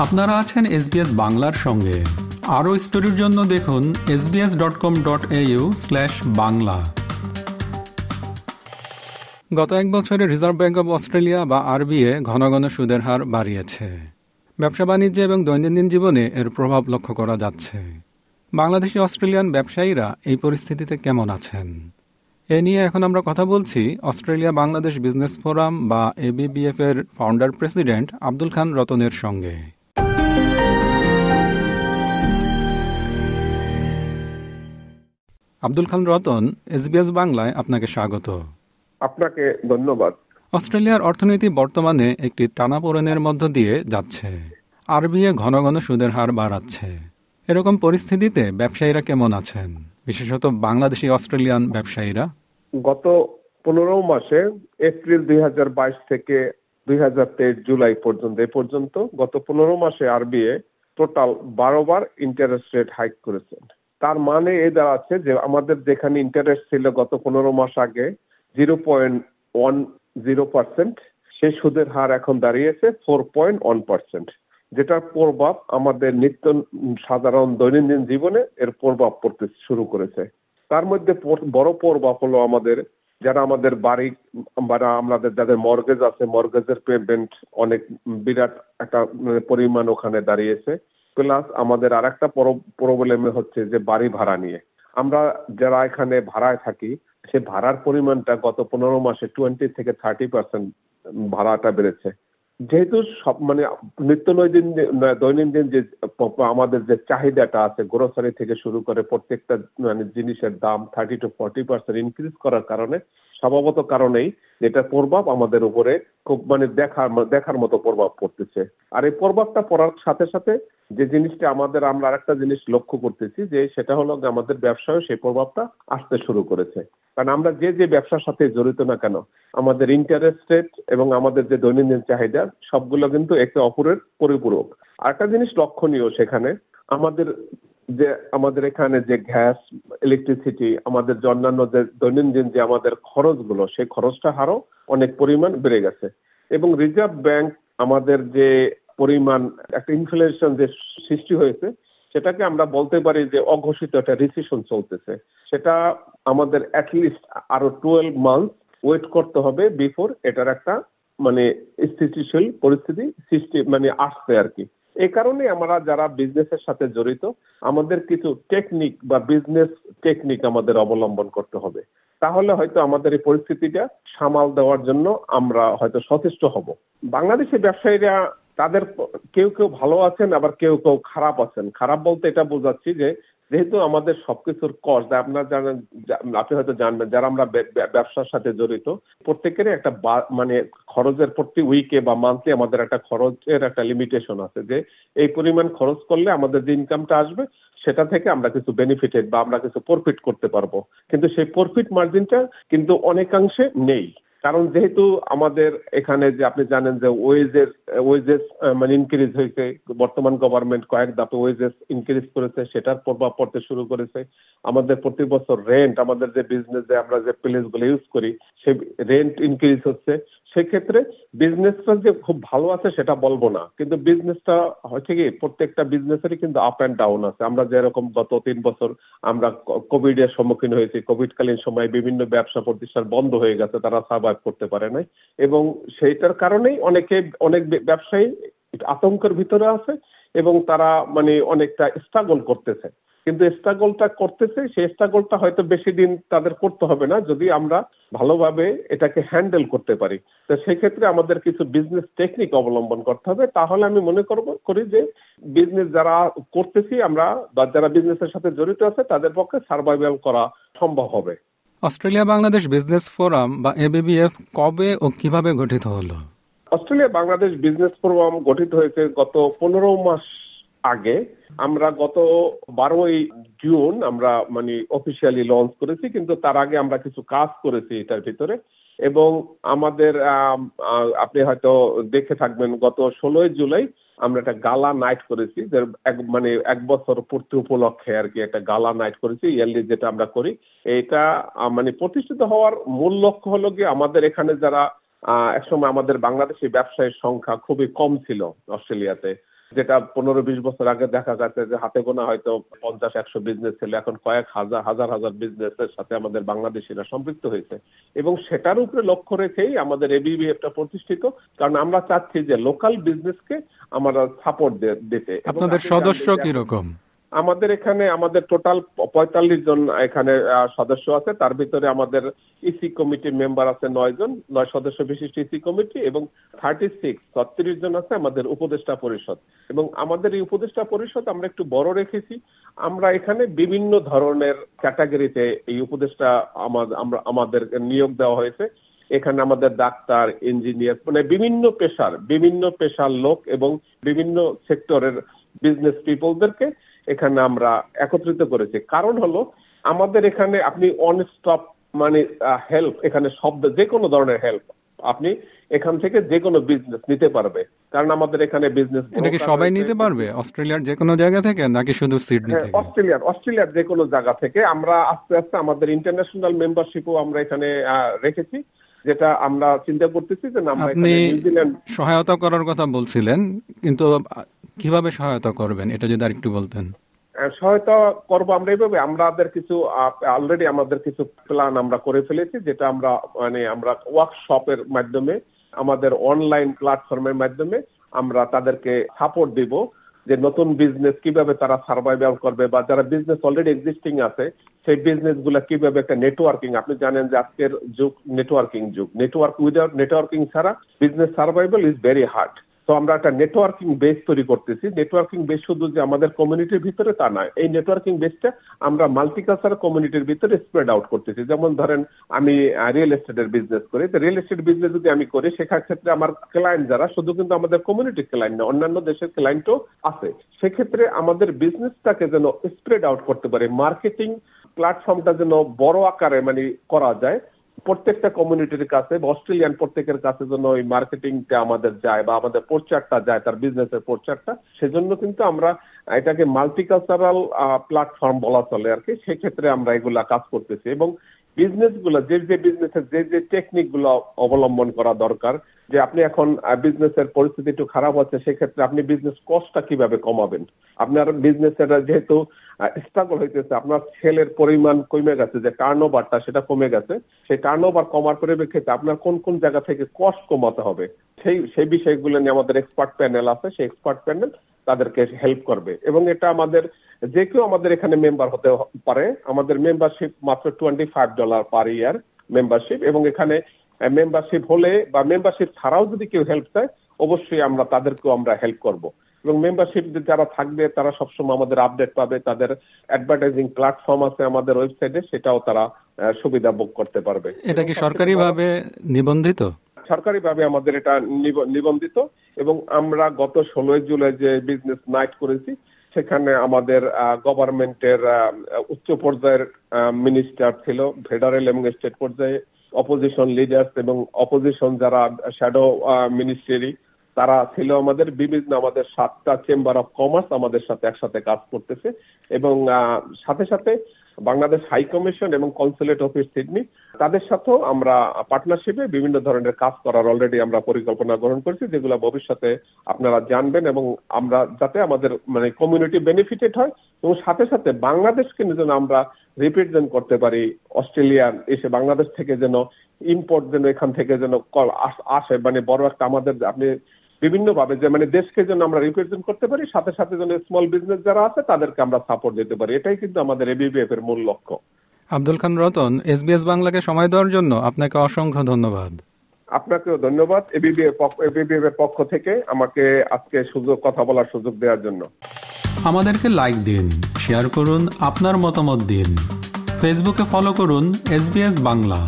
আপনারা আছেন এসবিএস বাংলার সঙ্গে। আরও স্টোরির জন্য দেখুন SBS dot com dot Bangla. গত এক বছরে রিজার্ভ ব্যাঙ্ক অব অস্ট্রেলিয়া বা আরবিএ ঘন ঘন সুদের হার বাড়িয়েছে। ব্যবসা বাণিজ্য এবং দৈনন্দিন জীবনে এর প্রভাব লক্ষ্য করা যাচ্ছে। বাংলাদেশি অস্ট্রেলিয়ান ব্যবসায়ীরা এই পরিস্থিতিতে কেমন আছেন? এ নিয়ে এখন আমরা কথা বলছি অস্ট্রেলিয়া বাংলাদেশ বিজনেস ফোরাম বা এবিবিএফ এর ফাউন্ডার প্রেসিডেন্ট আব্দুল খান রতনের সঙ্গে। আব্দুল খান রতন এসবিএস বাংলায় আপনাকে স্বাগত। আপনাকে ধন্যবাদ। অস্ট্রেলিয়ার অর্থনীতি বর্তমানে একটি টানাপোড়েনের মধ্য দিয়ে যাচ্ছে। আরবিএ ঘন ঘন সুদের হার বাড়াচ্ছে। এরকম পরিস্থিতিতে ব্যবসায়ীরা কেমন আছেন? বিশেষত বাংলাদেশি অস্ট্রেলিয়ান ব্যবসায়ীরা? গত পনেরো মাসে এপ্রিল দুই হাজার বাইশ থেকে দুই হাজার তেইশ জুলাই পর্যন্ত এ পর্যন্ত গত পনেরো মাসে আরবিএ টোটাল বারো বার ইন্টারেস্ট রেট হাইক করেছেন তার মানে এ দাঁড়াচ্ছে যে আমাদের যেখানে ইন্টারেস্ট ছিল গত পনেরো মাস আগে zero point one zero percent সেই সুদের হার এখন দাঁড়িয়েছে ফোর পয়েন্ট ওয়ান পার্সেন্ট যেটার প্রভাব আমাদের নিত্য সাধারণ দৈনন্দিন জীবনে এর প্রভাব পড়তে শুরু করেছে। তার মধ্যে বড় প্রভাব হলো আমাদের, যারা আমাদের বাড়ি বা আমাদের, যাদের মর্গেজ আছে মর্গেজের পেমেন্ট অনেক বিরাট একটা মানে পরিমাণ ওখানে দাঁড়িয়েছে। প্লাস আমাদের আর একটা প্রবলেম হচ্ছে যে বাড়ি ভাড়া নিয়ে। আমরা যারা এখানে ভাড়ায় থাকি, সে ভাড়ার পরিমাণটা গত পনেরো মাসে টোয়েন্টি থেকে থার্টি পার্সেন্ট ভাড়াটা বেড়েছে। যেহেতু সব মানে নিত্য নৈদিন, দৈনন্দিন যে, আমাদের যে চাহিদাটা আছে গ্রোসারি থেকে শুরু করে প্রত্যেকটা মানে জিনিসের দাম thirty two forty percent increase করার কারণে, স্বভাবত কারণেই এটা প্রভাব আমাদের উপরে খুব মানে দেখার দেখার মতো প্রভাব পড়তেছে। আর এই প্রভাবটা পড়ার সাথে সাথে যে জিনিসটা আমাদের, আমরা আরেকটা জিনিস লক্ষ্য করতেছি যে সেটা হলো আমাদের ব্যবসায় সেই প্রভাবটা আসতে শুরু করেছে। কারণ আমরা যে যে ব্যবসার সাথে জড়িত না কেন, আমাদের ইন্টারেস্ট রেট এবং আমাদের যে দৈনন্দিন চাহিদা, সবগুলো কিন্তু একে অপরের পরিপূরক। আরেকটা জিনিস লক্ষণীয় সেখানে, আমাদের যে, আমাদের এখানে যে গ্যাস ইলেকট্রিসিটি আমাদের অন্যান্য যে দৈনন্দিন যে আমাদের খরচগুলো, সেই খরচটা হারও অনেক পরিমাণ বেড়ে গেছে। এবং রিজার্ভ ব্যাংক আমাদের যে পরিমাণ একটা ইনফ্লেশন যে সৃষ্টি হয়েছে, সেটাকে আমরা বলতে পারি যে অঘোষিত একটা রিসিশন চলতেছে। সেটা আমাদের অ্যাটলিস্ট আরও টুয়েলভ মান্থ ওয়েট করতে হবে বিফোর এটার একটা মানে স্থিতিশীল পরিস্থিতি সৃষ্টি মানে আসছে আর কি। এই কারণে আমরা যারা বিজনেসের সাথে জড়িত, আমাদের কিছু টেকনিক বা বিজনেস টেকনিক আমাদের অবলম্বন করতে হবে। তাহলে হয়তো আমাদের এই পরিস্থিতিটা সামাল দেওয়ার জন্য আমরা হয়তো সচেষ্ট হব। বাংলাদেশি ব্যবসায়ীরা তাদের কেউ কেউ ভালো আছেন, আবার কেউ কেউ খারাপ আছেন। খারাপ বলতে এটা বোঝাচ্ছি যে, যেহেতু আমাদের সবকিছুর কস্ট আপনার জানেন আপনি হয়তো জানবেন, যারা আমরা ব্যবসার সাথে জড়িত, প্রত্যেকেরই একটা মানে খরচের প্রতি উইকে বা মান্থলি আমাদের একটা খরচের একটা লিমিটেশন আছে যে, এই পরিমাণ খরচ করলে আমাদের যে ইনকামটা আসবে, সেটা থেকে আমরা কিছু বেনিফিটেড বা আমরা কিছু প্রফিট করতে পারব। কিন্তু সেই প্রফিট মার্জিনটা কিন্তু অনেকাংশে নেই। কারণ যেহেতু আমাদের এখানে যে আপনি জানেন যে ওয়েজেস ওয়েজেস মানে ইনক্রিজ হয়েছে, বর্তমান গভর্নমেন্ট কয়েক দাপে ওয়েজেস ইনক্রিজ করেছে, সেটার প্রভাব পড়তে শুরু করেছে। আমাদের প্রতি বছর রেন্ট আমাদের যে বিজনেস যে আমরা যে প্লেসগুলো ইউজ করি, সে রেন্ট ইনক্রিজ হচ্ছে। সেক্ষেত্রে বিজনেসটা যে খুব ভালো আছে সেটা বলব না। কিন্তু বিজনেসটা হচ্ছে কি, প্রত্যেকটা বিজনেসেরই কিন্তু আপ অ্যান্ড ডাউন আছে। আমরা যেরকম গত তিন বছর আমরা কোভিড এর সম্মুখীন হয়েছি। কোভিডকালীন সময়ে বিভিন্ন ব্যবসা প্রতিষ্ঠান বন্ধ হয়ে গেছে, তারা সার্ভাইভ করতে পারে নাই। এবং সেইটার কারণেই অনেকে, অনেক ব্যবসায়ী আতঙ্কের ভিতরে আছে এবং তারা মানে অনেকটা স্ট্রাগল করতেছে। কিন্তু স্ট্রাগলটা করতেছে সেই স্ট্রাগলটা হয়তো বেশি দিন তাদের করতে হবে না যদি আমরা ভালোভাবে এটাকে হ্যান্ডেল করতে পারি। তো সেক্ষেত্রে আমাদের কিছু বিজনেস টেকনিক অবলম্বন করতে হবে। তাহলে আমি মনে করব করি যে বিজনেস যারা করতেছি আমরা বা যারা বিজনেসের সাথে জড়িত আছে তাদের পক্ষে সার্ভাইভাল করা সম্ভব হবে। অস্ট্রেলিয়া বাংলাদেশ বিজনেস ফোরাম বা এবিবিএফ কবে ও কীভাবে গঠিত হলো? অস্ট্রেলিয়া বাংলাদেশ বিজনেস ফোরাম গঠিত হয়েছে গত পনেরো মাস আগে। আমরা গত বারোই জুন আমরা মানে অফিসিয়ালি লঞ্চ করেছি, কিন্তু তার আগে আমরা কিছু কাজ করেছি এটার ভিতরে। এবং আমাদের আপনি হয়তো দেখে থাকবেন, গত ষোলোই জুলাই আমরা একটা গালা নাইট করেছি এক মানে এক বছর পূর্তি উপলক্ষে আর কি একটা গালা নাইট করেছি ইয়ারলি যেটা আমরা করি। এটা মানে প্রতিষ্ঠিত হওয়ার মূল লক্ষ্য হলো গিয়ে আমাদের এখানে যারা একসময় আমাদের বাংলাদেশি ব্যবসায়ীর সংখ্যা খুবই কম ছিল অস্ট্রেলিয়াতে। যেটা পনেরো বিশ বছর আগে দেখা যাচ্ছে যে হাতে গোনা হয়তো পঞ্চাশ একশো বিজনেস ছিল এখন কয়েক হাজার হাজার হাজার বিজনেসের সাথে আমাদের বাংলাদেশিরা সম্পৃক্ত হয়েছে। এবং সেটার উপরে লক্ষ্য রেখেই আমাদের এবিবি একটা প্রতিষ্ঠিত কারণ আমরা চাচ্ছি যে লোকাল বিজনেসকে আমরা সাপোর্ট দিতে। আপনাদের সদস্য কীরকম? আমাদের এখানে, আমাদের টোটাল পঁয়তাল্লিশ জন এখানে সদস্য আছে। তার ভিতরে আমাদের ইসি কমিটির মেম্বার আছে নয় জন, নয় সদস্য বিশিষ্ট ইসি কমিটি এবং থার্টি সিক্স ছত্রিশ জন আছে আমাদের উপদেষ্টা পরিষদ। এবং আমাদের এই উপদেষ্টা পরিষদ আমরা একটু বড় রেখেছি। আমরা এখানে বিভিন্ন ধরনের ক্যাটাগরিতে এই উপদেষ্টা আমরা, আমাদের নিয়োগ দেওয়া হয়েছে। এখানে আমাদের ডাক্তার, ইঞ্জিনিয়ার মানে বিভিন্ন পেশার বিভিন্ন পেশার লোক এবং বিভিন্ন সেক্টরের বিজনেস পিপলদেরকে এখানে আমরা একত্রিত করেছি। কারণ হলো আমাদের এখানে আপনি অন স্টপ মানে হেল্প এখানে শব্দ যে কোনো ধরনের হেল্প আপনি এখান থেকে যে কোনো বিজনেস নিতে পারবে। কারণ আমাদের এখানে বিজনেস এটা কি সবাই নিতে পারবে? অস্ট্রেলিয়ার যে কোনো জায়গা থেকে নাকি শুধু সিডনি থেকে? অস্ট্রেলিয়ার অস্ট্রেলিয়ার যে কোনো জায়গা থেকে আমরা আস্তে আস্তে আমাদের ইন্টারন্যাশনাল মেম্বারশিপও আমরা এখানে রেখেছি যেটা আমরা চিন্তা করতেছি যে আপনি সহায়তা করার কথা বলছিলেন কিন্তু কীভাবে সহায়তা করবেন? এটা যদি আর একটু বলতেন সহায়তা করব আমরা এইভাবে। আমাদের কিছু অলরেডি আমাদের কিছু প্ল্যান আমরা করে ফেলেছি, যেটা আমরা মানে আমরা ওয়ার্কশপের মাধ্যমে, আমাদের অনলাইন প্ল্যাটফর্মের মাধ্যমে আমরা তাদেরকে সাপোর্ট দিব, যে নতুন বিজনেস কীভাবে তারা সার্ভাইভাল করবে, বা যারা বিজনেস অলরেডি এক্সিস্টিং আছে, সেই বিজনেসগুলা কীভাবে একটা নেটওয়ার্কিং আপনি জানেন যে আজকের যুগ নেটওয়ার্কিং যুগ। নেটওয়ার্ক উইদাউট নেটওয়ার্কিং ছাড়া business survival is very hard তো আমরা একটা নেটওয়ার্কিং বেস তৈরি করতেছি। নেটওয়ার্কিং বেস শুধু যে আমাদের কমিউনিটির ভিতরে তা নয়, এই নেটওয়ার্কিং বেসটা আমরা মাল্টিকালচার কমিউনিটির ভিতরে স্প্রেড আউট করতেছি। যেমন ধরেন আমি রিয়েল এস্টেটের বিজনেস করি। তো রিয়েল এস্টেট বিজনেস যদি আমি করি সেখার ক্ষেত্রে আমার ক্লায়েন্ট যারা, শুধু কিন্তু আমাদের কমিউনিটি ক্লায়েন্ট না, অন্যান্য দেশের ক্লায়েন্টও আছে। সেক্ষেত্রে আমাদের বিজনেসটাকে যেন স্প্রেড আউট করতে পারে মার্কেটিং প্ল্যাটফর্মটা যেন বড় আকারে মানে করা যায় প্রত্যেকটা কমিউনিটির কাছে অস্ট্রেলিয়ান প্রত্যেকের কাছে যেন ওই মার্কেটিংটা আমাদের যায় বা আমাদের প্রচারটা যায়, তার বিজনেসের প্রচারটা, সেজন্য কিন্তু আমরা এটাকে মাল্টিকালচারাল প্ল্যাটফর্ম বলা চলে আর কি। সেক্ষেত্রে আমরা এগুলা কাজ করতেছি এবং বিজনেসগুলো যে যে বিজনেসের যে যে টেকনিকগুলো অবলম্বন করা দরকার, যে আপনি এখন বিজনেসের পরিস্থিতি একটু খারাপ হচ্ছে, সেক্ষেত্রে আপনি বিজনেস কস্টটা কীভাবে কমাবেন? আপনার বিজনেসের যেহেতু স্ট্রাগল হইতেছে, আপনার সেলের পরিমাণ কমে গেছে, যে টার্ন ওভারটা সেটা কমে গেছে, সেই টার্ন ওভার কমার পরিপ্রেক্ষিতে আপনার কোন কোন জায়গা থেকে কস্ট কমাতে হবে? সেই সেই বিষয়গুলো নিয়ে আমাদের এক্সপার্ট প্যানেল আছে, সেই এক্সপার্ট প্যানেল তাদেরকে হেল্প করবে। এবং এটা আমাদের, যে কেউ আমাদের এখানে মেম্বার হতে পারে, আমাদের মেম্বারশিপ মাত্র twenty five dollar per year membership এবং এখানে মেম্বারশিপ হলে বা মেম্বারশিপ ছাড়াও যদি কেউ হেল্প চায়, অবশ্যই আমরা তাদেরকেও আমরা হেল্প করব। এবং মেম্বারশিপ যারা থাকবে, তারা সবসময় আমাদের আপডেট পাবে, তাদের অ্যাডভার্টাইজিং প্ল্যাটফর্ম আছে আমাদের ওয়েবসাইটে সেটাও তারা সুবিধা ভোগ করতে পারবে। এটা কি সরকারিভাবে নিবন্ধিত? সরকারিভাবে আমাদের এটা নিবন্ধিত এবং আমরা গত ষোলোই জুলাই যে বিজনেস নাইট করেছি, সেখানে আমাদের গভর্নমেন্টের উচ্চ পর্যায়ের মিনিস্টার ছিল ফেডারেল এবং স্টেট পর্যায়ে অপোজিশন লিডার্স এবং অপোজিশন যারা শ্যাডো মিনিস্ট্রি তারা ছিল আমাদের বিভিন্ন আমাদের সাতটা চেম্বার অফ কমার্স আমাদের সাথে একসাথে কাজ করতেছে এবং সাথে সাথে বাংলাদেশ হাই কমিশন এবং কনসুলেট অফিস সিডনি তাদের সাথেও আমরা পার্টনারশিপে বিভিন্ন ধরনের কাজ করার অলরেডি আমরা পরিকল্পনা গ্রহণ করেছি, যেগুলো ভবিষ্যতে আপনারা জানবেন এবং আমরা যাতে আমাদের মানে কমিউনিটি বেনিফিটেড হয় এবং সাথে সাথে বাংলাদেশকে যেন আমরা রিপ্রেজেন্ট করতে পারি অস্ট্রেলিয়ান এসে বাংলাদেশ থেকে যেন ইম্পোর্ট যেন এখান থেকে যেন আসে মানে বড় একটা আমাদের আপনি বিভিন্নভাবে যে মানে দেশকে যেন আমরা রিপ্রেজেন্ট করতে পারি সাথে সাথে যেন স্মল বিজনেস যারা আছে তাদেরকে আমরা সাপোর্ট দিতে পারি। এটাই কিন্তু আমাদের এবিবিএফ এর মূল লক্ষ্য। আব্দুল খান রতন এসবিএস বাংলাকে সময় দেওয়ার জন্য আপনাকে অসংখ্য ধন্যবাদ। আপনাকেও ধন্যবাদ এবিবিএফ এবিবিএফ এর পক্ষ থেকে আমাকে আজকে সুযোগ কথা বলার সুযোগ দেওয়ার জন্য। আমাদেরকে লাইক দিন শেয়ার করুন আপনার মতামত দিন। ফেসবুকে ফলো করুন এসবিএস বাংলা।